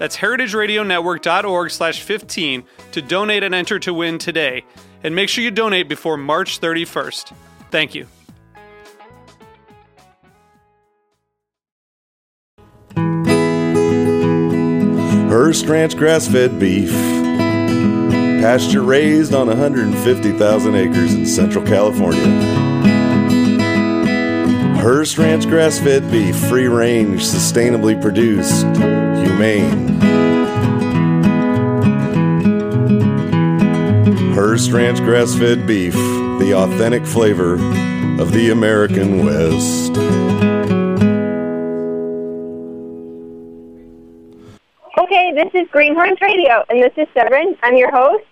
That's heritageradionetwork.org slash 15 to donate and enter to win today. And make sure you donate before March 31st. Thank you. Hearst Ranch grass fed beef. Pasture raised on 150,000 acres in Central California. Hearst Ranch grass fed beef, free range, sustainably produced, humane. Hearst Ranch grass fed beef, the authentic flavor of the American West. Okay, this is Greenhorns Radio, and this is Severine. I'm your host.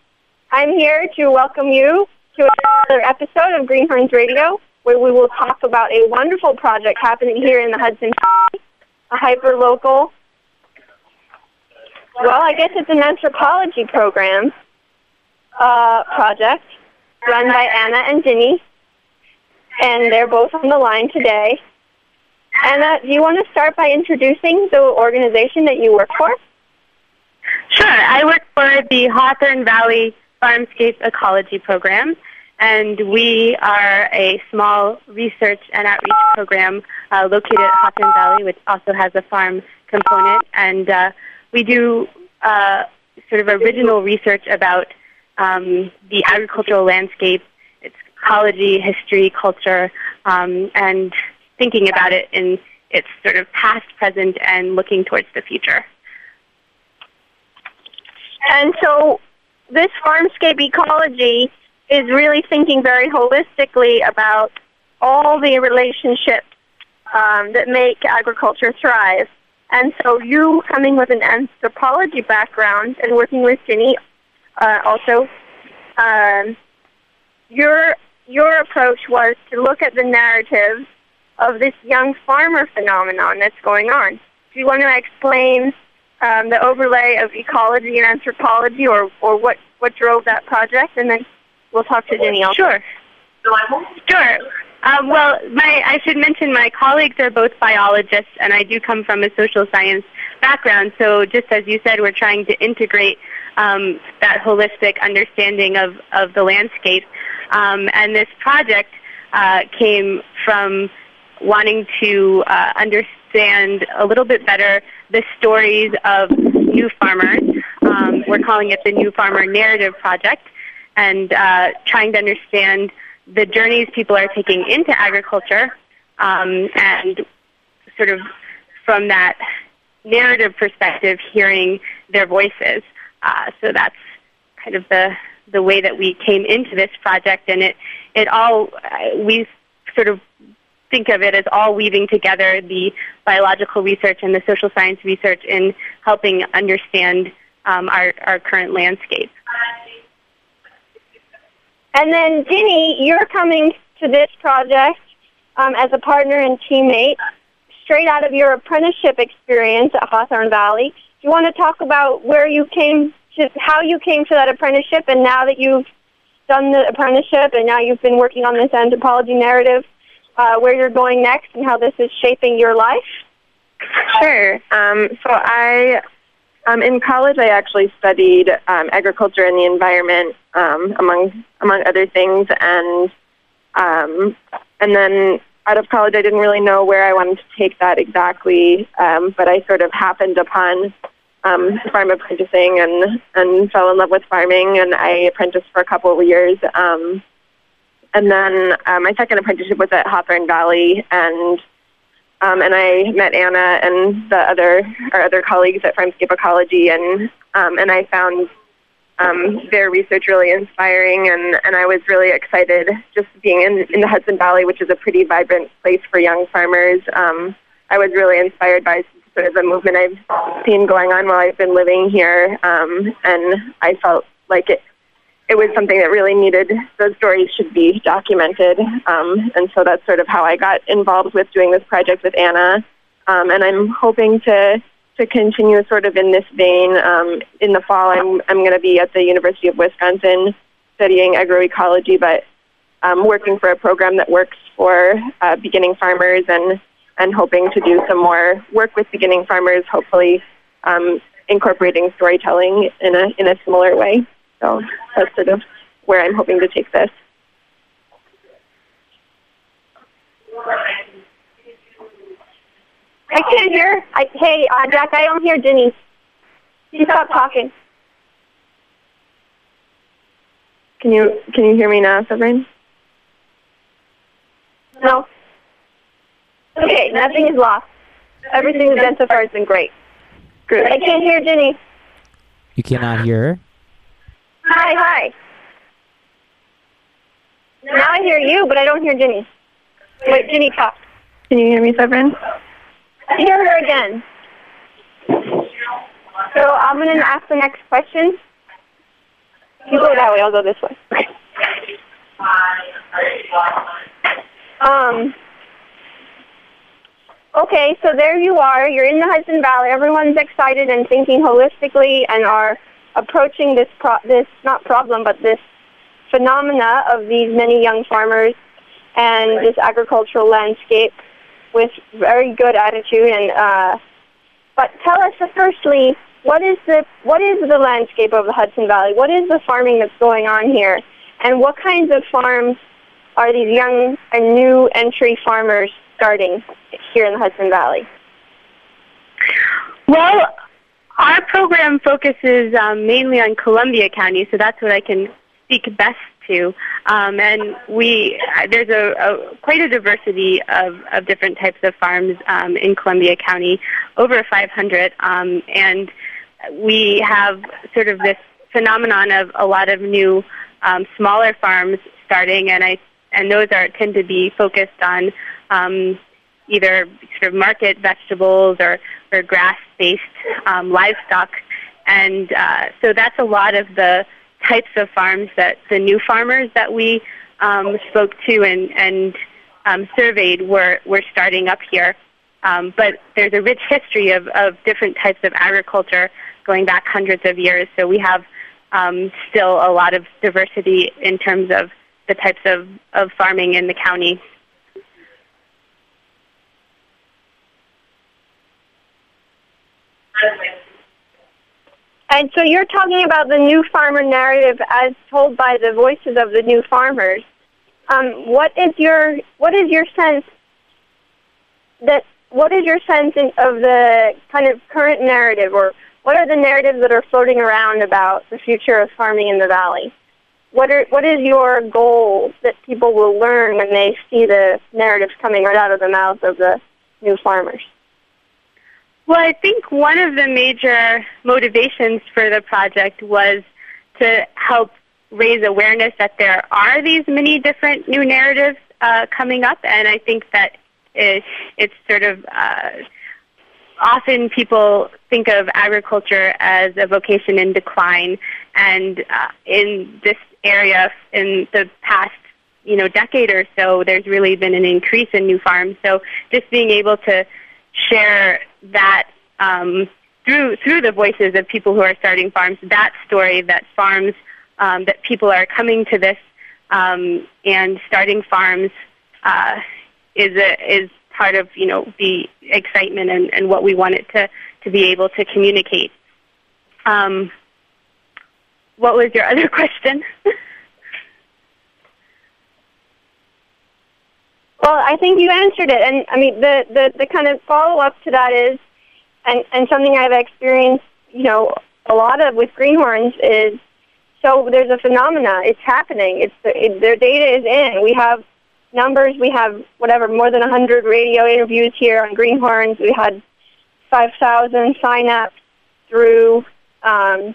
I'm here to welcome you to another episode of Greenhorns Radio, where we will talk about a wonderful project happening here in the Hudson Valley, a hyper-local, well, I guess it's an anthropology program uh, project run by Anna and Ginny, and they're both on the line today. Anna, do you want to start by introducing the organization that you work for? Sure. I work for the Hawthorne Valley Farmscape Ecology Program, and we are a small research and outreach program uh, located at Hawthorne Valley, which also has a farm component. And uh, we do uh, sort of original research about um, the agricultural landscape, its ecology, history, culture, um, and thinking about it in its sort of past, present, and looking towards the future. And so this farmscape ecology is really thinking very holistically about all the relationships um, that make agriculture thrive. And so you coming with an anthropology background and working with Ginny uh, also, um, your your approach was to look at the narrative of this young farmer phenomenon that's going on. Do you want to explain um, the overlay of ecology and anthropology, or or what what drove that project, and then we'll talk to Ginny also. Sure. Sure. Um, well, my, I should mention my colleagues are both biologists, and I do come from a social science background. So, just as you said, we're trying to integrate um, that holistic understanding of, of the landscape. Um, and this project uh, came from wanting to uh, understand a little bit better the stories of new farmers. Um, we're calling it the New Farmer Narrative Project, and uh, trying to understand the journeys people are taking into agriculture um, and sort of from that narrative perspective, hearing their voices. Uh, so that's kind of the the way that we came into this project, and it it all uh, we sort of think of it as all weaving together the biological research and the social science research in helping understand um, our our current landscape. And then, Ginny, you're coming to this project um, as a partner and teammate straight out of your apprenticeship experience at Hawthorne Valley. Do you want to talk about where you came to, how you came to that apprenticeship, and now that you've done the apprenticeship and now you've been working on this anthropology narrative, uh, where you're going next and how this is shaping your life? Sure. Um, so I, um, in college, I actually studied um, agriculture and the environment, um, among among other things, and um, and then out of college, I didn't really know where I wanted to take that exactly, um, but I sort of happened upon um, farm apprenticing and and fell in love with farming, and I apprenticed for a couple of years. Um, and then uh, my second apprenticeship was at Hawthorne Valley, and um, and I met Anna and the other our other colleagues at Farmscape Ecology, and um, and I found um, their research really inspiring, and, and I was really excited just being in, in the Hudson Valley, which is a pretty vibrant place for young farmers. Um, I was really inspired by sort of the movement I've seen going on while I've been living here, um, and I felt like it it was something that really needed those stories should be documented, um, and so that's sort of how I got involved with doing this project with Anna, um, and I'm hoping to to continue sort of in this vein. Um, in the fall, I'm I'm going to be at the University of Wisconsin studying agroecology, but um, working for a program that works for uh, beginning farmers and and hoping to do some more work with beginning farmers, hopefully um, incorporating storytelling in a in a similar way. So that's sort of where I'm hoping to take this. I can't hear. I, hey, uh, Jack, I don't hear Ginny. She stopped talking. Can you can you hear me now, Severine? No. Okay, nothing is lost. Everything we've done so far has been great. Good. I can't hear Ginny. You cannot hear her? Hi, hi. Now I hear you, but I don't hear Ginny. Wait, Ginny, talk. Can you hear me, Severine? I hear her again. So I'm going to ask the next question. You go that way, I'll go this way. Um, okay, so there you are. You're in the Hudson Valley. Everyone's excited and thinking holistically and are approaching this pro- this not problem but this phenomena of these many young farmers and this agricultural landscape with very good attitude and uh, but tell us firstly what is the what is the landscape of the Hudson Valley? What is the farming that's going on here? And what kinds of farms are these young and new entry farmers starting here in the Hudson Valley? Well, our program focuses um, mainly on Columbia County, so that's what I can speak best to. Um, and we there's a, a, quite a diversity of, of different types of farms um, in Columbia County, over 500, um, and we have sort of this phenomenon of a lot of new um, smaller farms starting, and I and those are tend to be focused on um, either sort of market vegetables or, or grass-based um, livestock. And uh, so that's a lot of the types of farms that the new farmers that we um, spoke to and, and um, surveyed were, were starting up here. Um, but there's a rich history of, of different types of agriculture going back hundreds of years. So we have um, still a lot of diversity in terms of the types of, of farming in the county. And so you're talking about the new farmer narrative as told by the voices of the new farmers. Um, what is your what is your sense that what is your sense of the kind of current narrative, or what are the narratives that are floating around about the future of farming in the valley? What are what is your goal that people will learn when they see the narratives coming right out of the mouths of the new farmers? Well, I think one of the major motivations for the project was to help raise awareness that there are these many different new narratives uh, coming up, and I think that it, it's sort of uh, often people think of agriculture as a vocation in decline, and uh, in this area, in the past you know decade or so, there's really been an increase in new farms. So just being able to share that um, through through the voices of people who are starting farms, that story that farms um, that people are coming to this um, and starting farms uh, is a, is part of you know the excitement and, and what we want it to to be able to communicate. Um, what was your other question? Well, I think you answered it, and I mean the the, the kind of follow up to that is, and and something I've experienced, you know, a lot of with greenhorns is so there's a phenomena. It's happening. It's it, their data is in. We have numbers. We have whatever more than 100 radio interviews here on Greenhorns. We had 5,000 sign-ups through um,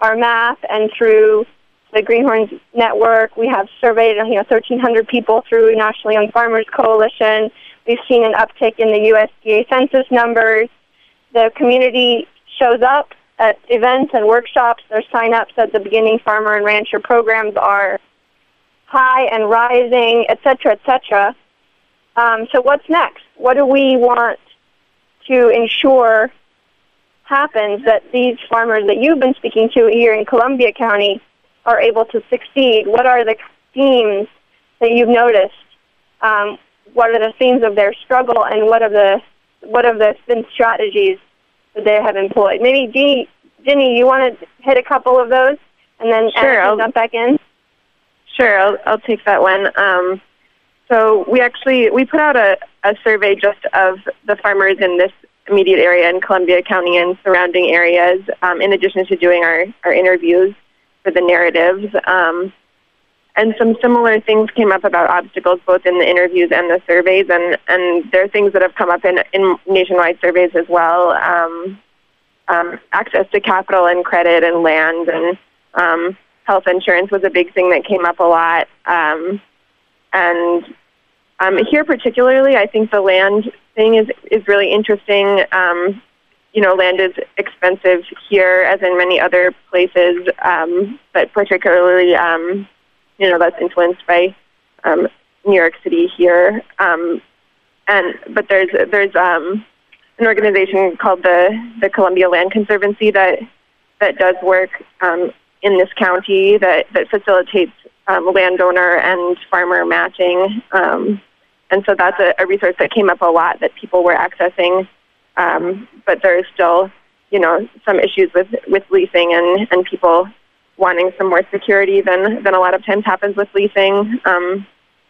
our map and through the Greenhorns network. We have surveyed you know 1,300 people through National Young Farmers Coalition. We've seen an uptick in the USDA census numbers. The community shows up at events and workshops. Their sign-ups at the beginning farmer and rancher programs are high and rising, et cetera, et cetera. Um, so what's next? What do we want to ensure happens that these farmers that you've been speaking to here in Columbia County are able to succeed? What are the themes that you've noticed? Um, what are the themes of their struggle, and what are the what have the strategies that they have employed? Maybe Ginny, Ginny, you want to hit a couple of those, and then sure, I'll jump back in. Sure, I'll, I'll take that one. Um, so we actually we put out a, a survey just of the farmers in this immediate area in Columbia County and surrounding areas, um, in addition to doing our, our interviews for the narratives. Um, and some similar things came up about obstacles both in the interviews and the surveys, and, and there are things that have come up in, in nationwide surveys as well. Um, um, access to capital and credit and land and um, health insurance was a big thing that came up a lot. Um, and um, here, particularly, I think the land thing is is really interesting. Um, you know, land is expensive here, as in many other places, um, but particularly, um, you know, that's influenced by um, New York City here. Um, and but there's there's um, an organization called the the Columbia Land Conservancy that that does work um, in this county that that facilitates um, landowner and farmer matching. Um, and so that's a, a resource that came up a lot that people were accessing. Um, but there's still, you know, some issues with, with leasing and, and people wanting some more security than, than a lot of times happens with leasing. Um,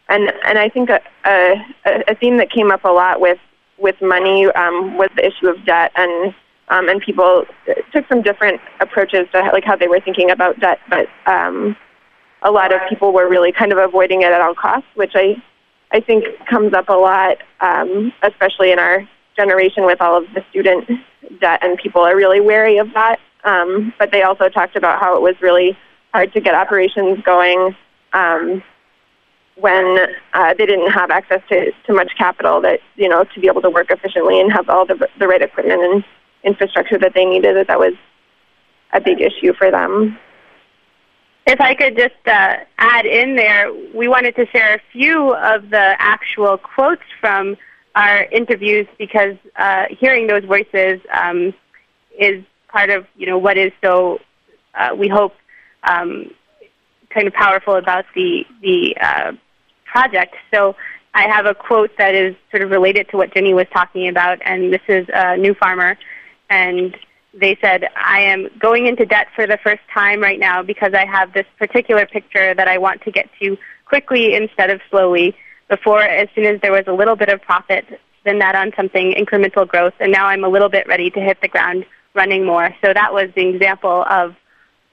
and, and I think a, a, a theme that came up a lot with, with money um, was the issue of debt and um, and people took some different approaches to like how they were thinking about debt, but um, a lot of people were really kind of avoiding it at all costs, which I I think comes up a lot, um, especially in our generation with all of the student debt, and people are really wary of that. Um, but they also talked about how it was really hard to get operations going um, when uh, they didn't have access to, to much capital that you know to be able to work efficiently and have all the the right equipment and infrastructure that they needed. That that was a big issue for them. If I could just uh, add in there, we wanted to share a few of the actual quotes from our interviews because uh, hearing those voices um, is part of you know what is so uh, we hope um, kind of powerful about the the uh, project. So I have a quote that is sort of related to what Ginny was talking about, and this is a new farmer, and they said, I am going into debt for the first time right now because I have this particular picture that I want to get to quickly instead of slowly. Before, as soon as there was a little bit of profit, spend that on something incremental growth, and now I'm a little bit ready to hit the ground running more. So that was the example of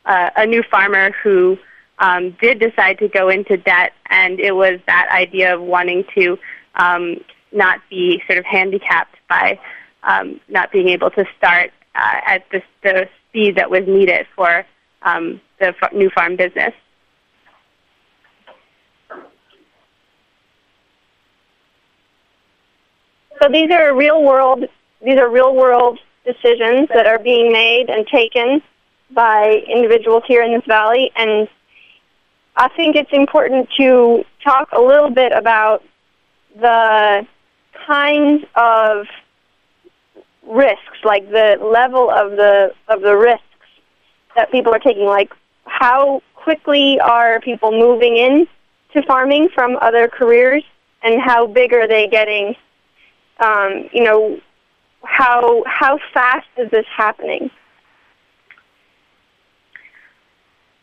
uh, a new farmer who um, did decide to go into debt, and it was that idea of wanting to um, not be sort of handicapped by um, not being able to start uh, at the, the speed that was needed for um, the f- new farm business. So these are real world these are real world decisions that are being made and taken by individuals here in this valley and I think it's important to talk a little bit about the kinds of risks, like the level of the of the risks that people are taking. Like how quickly are people moving in to farming from other careers, and how big are they getting? Um, you know, how how fast is this happening?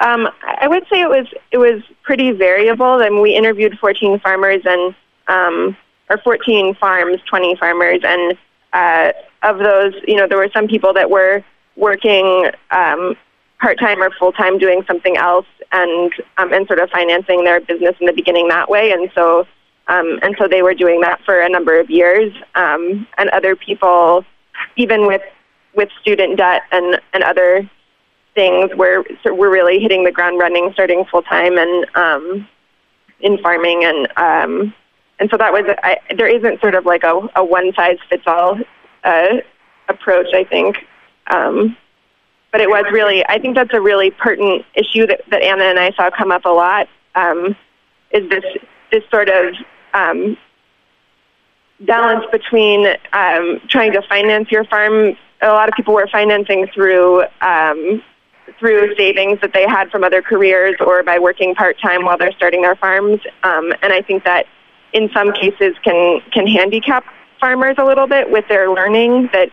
Um, I would say it was it was pretty variable. I mean, we interviewed 14 farmers and um, or 14 farms, 20 farmers, and uh, of those, you know, there were some people that were working um, part time or full time doing something else, and um, and sort of financing their business in the beginning that way. And so um, and so they were doing that for a number of years. Um, and other people, even with with student debt and and other things, were so we're really hitting the ground running, starting full time and um, in farming and um, and so that was I, there isn't sort of like a, a one size fits all uh, approach. I think. Um, but it was really, I think that's a really pertinent issue that, that Anna and I saw come up a lot. Um, is this this sort of um, balance between um, trying to finance your farm? A lot of people were financing through um, through savings that they had from other careers or by working part time while they're starting their farms. Um, and I think that in some cases can can handicap farmers a little bit with their learning that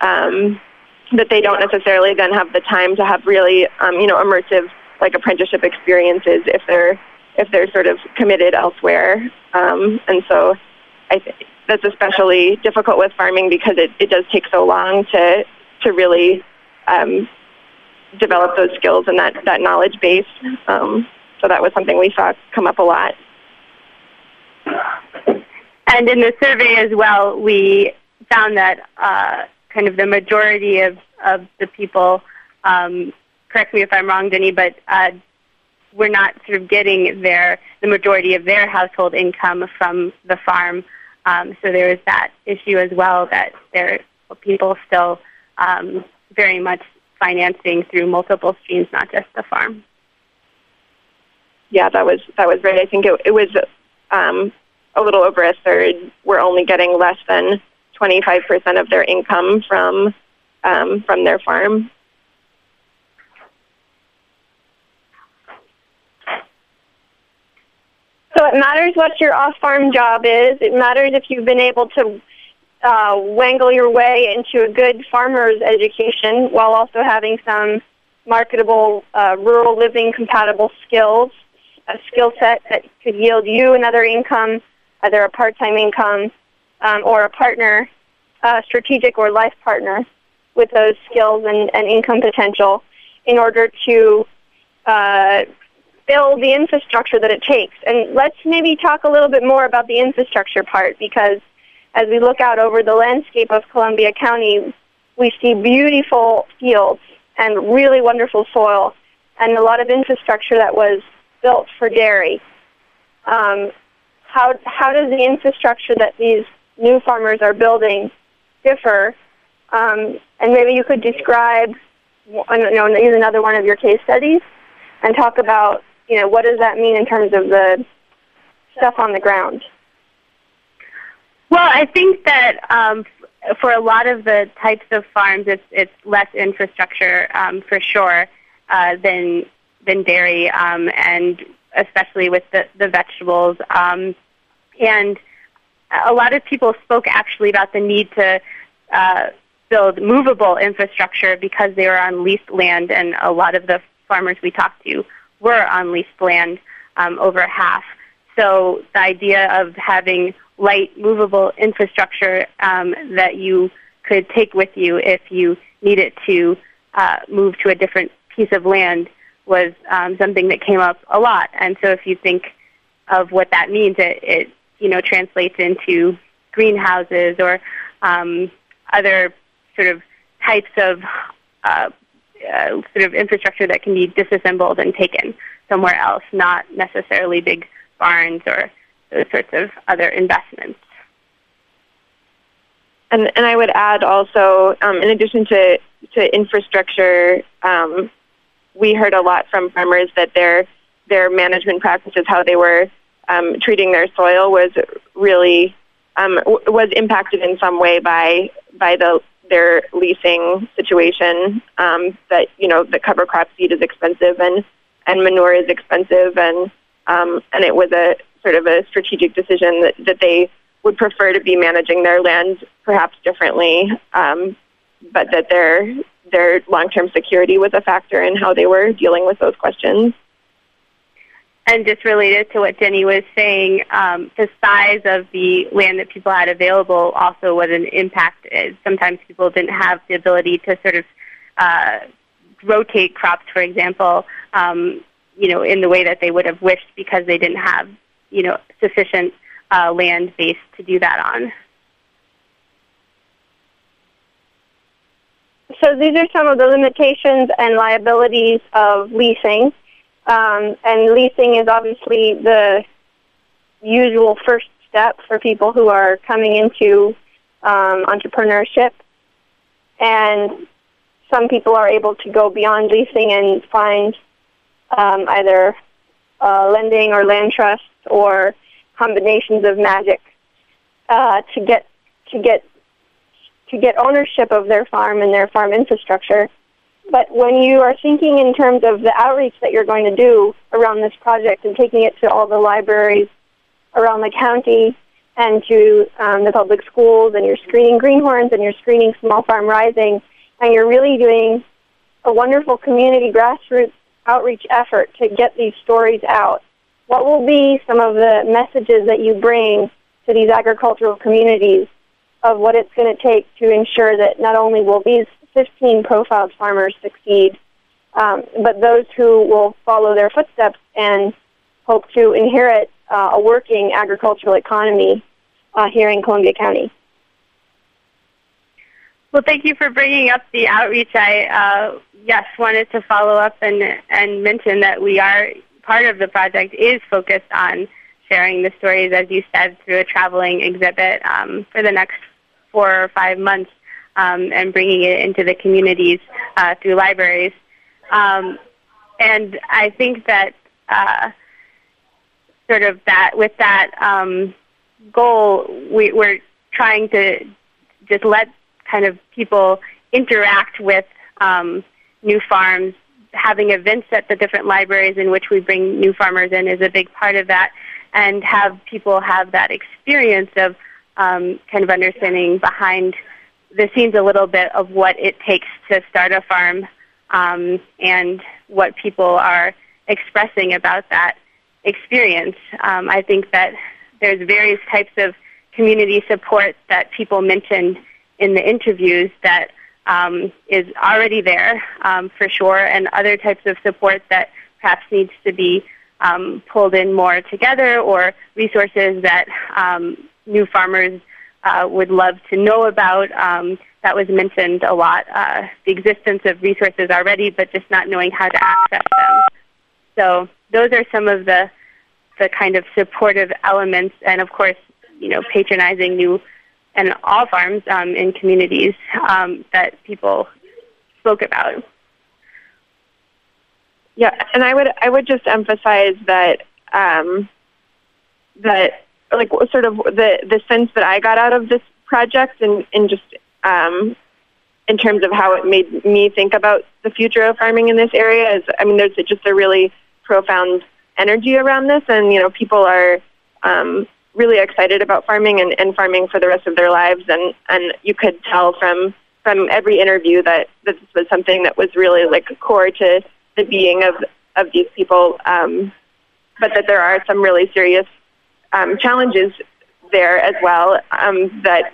um, that they don't necessarily then have the time to have really um, you know immersive like apprenticeship experiences if they're if they're sort of committed elsewhere. Um, and so I think that's especially difficult with farming because it, it does take so long to to really um, develop those skills and that, that knowledge base. Um, so that was something we saw come up a lot. And in the survey as well, we found that uh, kind of the majority of, of the people, um, correct me if I'm wrong, Ginny, but uh, we're not sort of getting their the majority of their household income from the farm. Um, so there is that issue as well that there are people still um, very much financing through multiple streams, not just the farm. Yeah, that was that was right. I think it, it was um, a little over a third. We're only getting less than 25% of their income from um, from their farm. So it matters what your off-farm job is. It matters if you've been able to uh, wangle your way into a good farmer's education while also having some marketable uh, rural living compatible skills, a skill set that could yield you another income, either a part-time income um, or a partner, a strategic or life partner with those skills and, and income potential in order to uh, build the infrastructure that it takes. And let's maybe talk a little bit more about the infrastructure part because as we look out over the landscape of Columbia County, we see beautiful fields and really wonderful soil and a lot of infrastructure that was built for dairy. Um, how, how does the infrastructure that these new farmers are building differ? Um, and maybe you could describe, you know, use another one of your case studies and talk about you know, what does that mean in terms of the stuff on the ground? Well, I think that um, for a lot of the types of farms, it's it's less infrastructure um, for sure uh, than than dairy, um, and especially with the the vegetables. Um, and a lot of people spoke actually about the need to uh, build movable infrastructure because they were on leased land, and a lot of the farmers we talked to were on leased land, um, over half. So the idea of having light, movable infrastructure um, that you could take with you if you needed to uh, move to a different piece of land was um, something that came up a lot. And so if you think of what that means, it, it you know translates into greenhouses or um, other sort of types of uh, uh, sort of infrastructure that can be disassembled and taken somewhere else, not necessarily big barns or those sorts of other investments. And, and I would add also, um, in addition to, to infrastructure, um, we heard a lot from farmers that their their management practices, how they were um, treating their soil, was really um, w- was impacted in some way by by the their leasing situation. Um, that you know the cover crop seed is expensive and and manure is expensive, and um, and it was a sort of a strategic decision that, that they would prefer to be managing their land perhaps differently, um, but that their their long term security was a factor in how they were dealing with those questions. And just related to what Ginny was saying, um, the size of the land that people had available also was an impact. Sometimes people didn't have the ability to sort of uh, rotate crops, for example, um, you know, in the way that they would have wished because they didn't have, you know, sufficient uh, land base to do that on. So these are some of the limitations and liabilities of leasing. Um, and leasing is obviously the usual first step for people who are coming into um, entrepreneurship. And some people are able to go beyond leasing and find um, either uh, lending or land trust or combinations of magic uh, to get to get to get ownership of their farm and their farm infrastructure. But when you are thinking in terms of the outreach that you're going to do around this project and taking it to all the libraries around the county and to um, the public schools, and you're screening greenhorns and you're screening Small Farm Rising, and you're really doing a wonderful community grassroots outreach effort to get these stories out. What will be some of the messages that you bring to these agricultural communities of what it's going to take to ensure that not only will these 15 profiled farmers succeed, um, but those who will follow their footsteps and hope to inherit uh, a working agricultural economy uh, here in Columbia County. Well, thank you for bringing up the outreach. I uh, yes wanted to follow up and and mention that we are part of the project is focused on sharing the stories, as you said, through a traveling exhibit um, for the next four or five months um, and bringing it into the communities uh, through libraries. Um, and I think that uh, sort of that with that um, goal, we, we're trying to just let kind of people interact with um, new farms. Having events at the different libraries in which we bring new farmers in is a big part of that, and have people have that experience of um, kind of understanding behind the scenes a little bit of what it takes to start a farm um, and what people are expressing about that experience. Um, I think that there's various types of community support that people mentioned in the interviews that um, is already there um, for sure, and other types of support that perhaps needs to be um, pulled in more together, or resources that um, new farmers uh, would love to know about. Um, that was mentioned a lot. Uh, the existence of resources already, but just not knowing how to access them. So those are some of the the kind of supportive elements, and of course, you know, patronizing new and all farms um, in communities um, that people spoke about. Yeah, and I would I would just emphasize that um, that like sort of the the sense that I got out of this project and and just um, in terms of how it made me think about the future of farming in this area is I mean there's just a really profound energy around this and you know people are um, really excited about farming and, and farming for the rest of their lives. And and you could tell from from every interview that, that this was something that was really like core to the being of of these people, um, but that there are some really serious um, challenges there as well. Um, that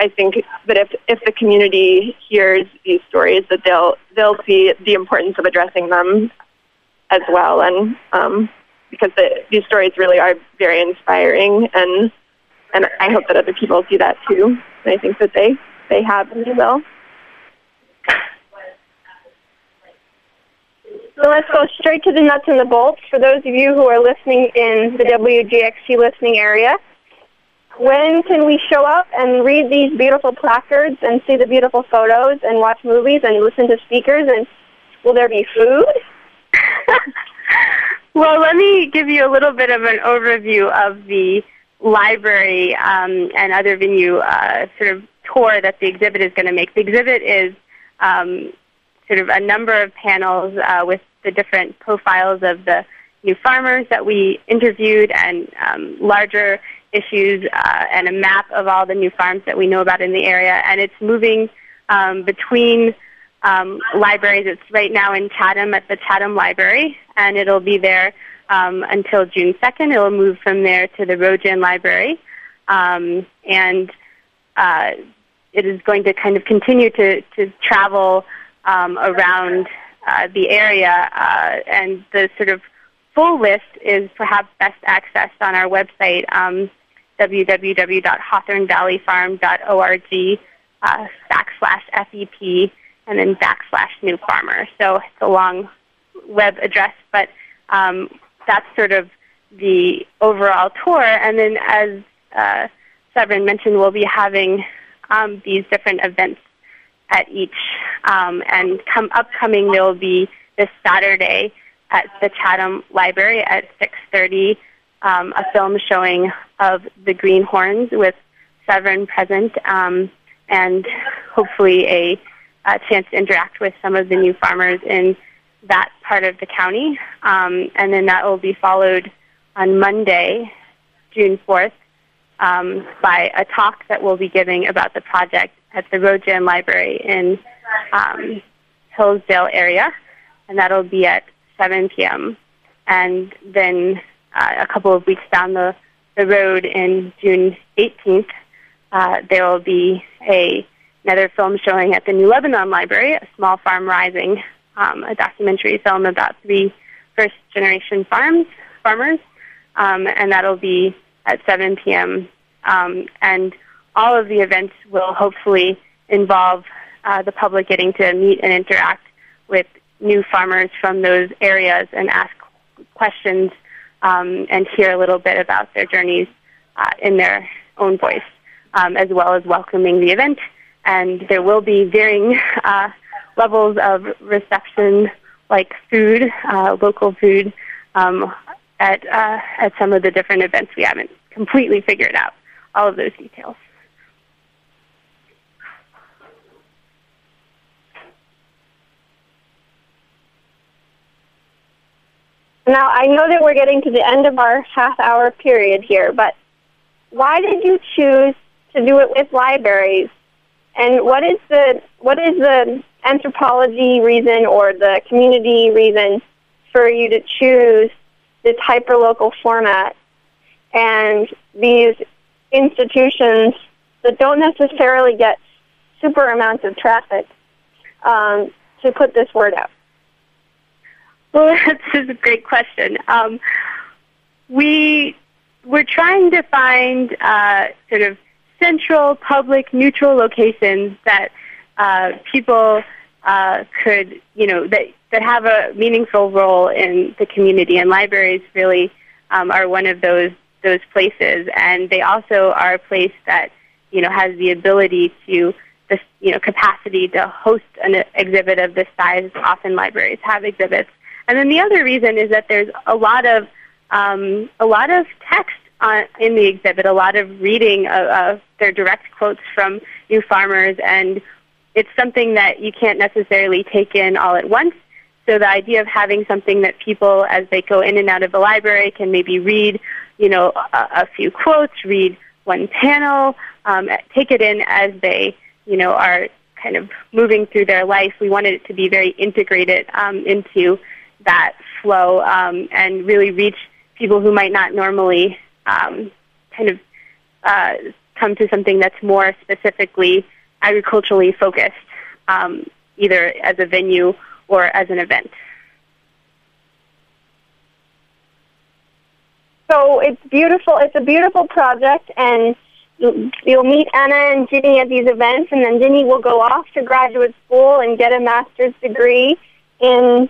I think that if if the community hears these stories, that they'll they'll see the importance of addressing them as well, and um, because the, these stories really are very inspiring, and and I hope that other people see that too. And I think that they they have and they will. So let's go straight to the nuts and the bolts. For those of you who are listening in the WGXC listening area, when can we show up and read these beautiful placards and see the beautiful photos and watch movies and listen to speakers? And will there be food? well, let me give you a little bit of an overview of the library um, and other venue uh, sort of tour that the exhibit is going to make. The exhibit is um, sort of a number of panels uh, with the different profiles of the new farmers that we interviewed and um, larger issues uh, and a map of all the new farms that we know about in the area. And it's moving um, between um, libraries. It's right now in Chatham at the Chatham Library, and it'll be there um, until June 2nd. It'll move from there to the Roe Jan Library. Um, and uh, it is going to kind of continue to, to travel um, around uh, the area, uh, and the sort of full list is perhaps best accessed on our website, um, www.hawthornevalleyfarm.org uh, backslash FEP and then backslash new farmer. So it's a long web address, but um, that's sort of the overall tour. And then, as uh, Severine mentioned, we'll be having um, these different events at each. Um, and come upcoming, there will be this Saturday at the Chatham Library at 6:30, um, a film showing of the Greenhorns with Severine present, um, and hopefully a, a, chance to interact with some of the new farmers in that part of the county. Um, and then that will be followed on Monday, June 4th, um, by a talk that we'll be giving about the project at the Roe Jan Library in um, Hillsdale area, and that'll be at 7 p.m. And then uh, a couple of weeks down the, the road in June 18th, uh, there will be a, another film showing at the New Lebanon Library, a Small Farm Rising, um, a documentary film about three first-generation farms farmers, um, and that'll be at 7 p.m. Um, and all of the events will hopefully involve uh, the public getting to meet and interact with new farmers from those areas and ask questions um, and hear a little bit about their journeys uh, in their own voice, um, as well as welcoming the event. And there will be varying uh, levels of reception, like food, uh, local food, um, at uh, at some of the different events. We haven't completely figured out all of those details. Now, I know that we're getting to the end of our half hour period here, but why did you choose to do it with libraries? And what is the what is the anthropology reason or the community reason for you to choose this hyperlocal format and these institutions that don't necessarily get super amounts of traffic um, to put this word out? Well, that's a great question. Um, we we're trying to find uh, sort of central, public, neutral locations that uh, people uh, could, you know, that that have a meaningful role in the community, and libraries really um, are one of those those places, and they also are a place that you know has the ability to this you know capacity to host an exhibit of this size. Often libraries have exhibits and then the other reason is that there's a lot of um, a lot of text on, in the exhibit, a lot of reading of, of their direct quotes from new farmers, and it's something that you can't necessarily take in all at once. So the idea of having something that people, as they go in and out of the library, can maybe read, you know, a, a few quotes, read one panel, um, take it in as they, you know, are kind of moving through their life. We wanted it to be very integrated um, into that flow um, and really reach people who might not normally um, kind of uh, come to something that's more specifically agriculturally focused, um, either as a venue or as an event. So it's beautiful. It's a beautiful project, and you'll meet Anna and Ginny at these events, and then Ginny will go off to graduate school and get a master's degree in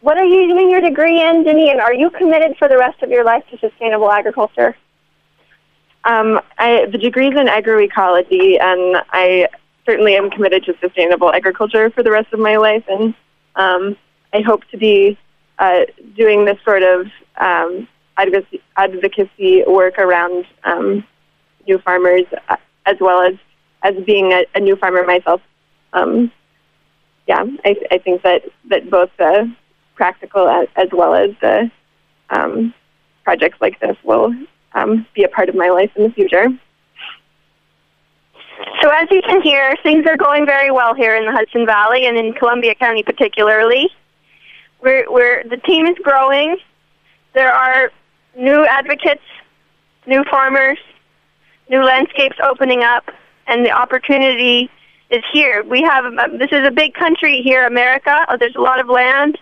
what are you doing your degree in, Ginny, and are you committed for the rest of your life to sustainable agriculture? Um, I, the degree's in agroecology, and I certainly am committed to sustainable agriculture for the rest of my life, and um, I hope to be uh, doing this sort of um, advocacy, advocacy work around um, new farmers, uh, as well as as being a, a new farmer myself. Um, yeah, I, I think that that both the practical as, as well as the um, projects like this will um, be a part of my life in the future. So as you can hear, things are going very well here in the Hudson Valley and in Columbia County particularly. We're, we're, the team is growing. There are new advocates, new farmers, new landscapes opening up, and the opportunity is here. We have um, this is a big country here, America. There's a lot of land.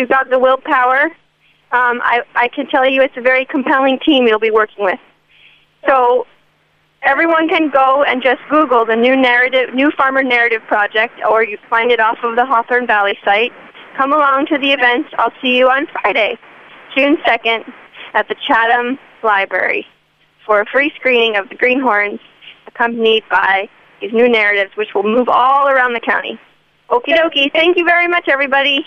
You've got the willpower. Um, I I can tell you, it's a very compelling team you'll be working with. So everyone can go and just Google the new narrative, new farmer narrative project, or you find it off of the Hawthorne Valley site. Come along to the event. I'll see you on Friday, June 2nd, at the Chatham Library for a free screening of the Greenhorns, accompanied by these new narratives, which will move all around the county. Okie dokie. Thank you very much, everybody.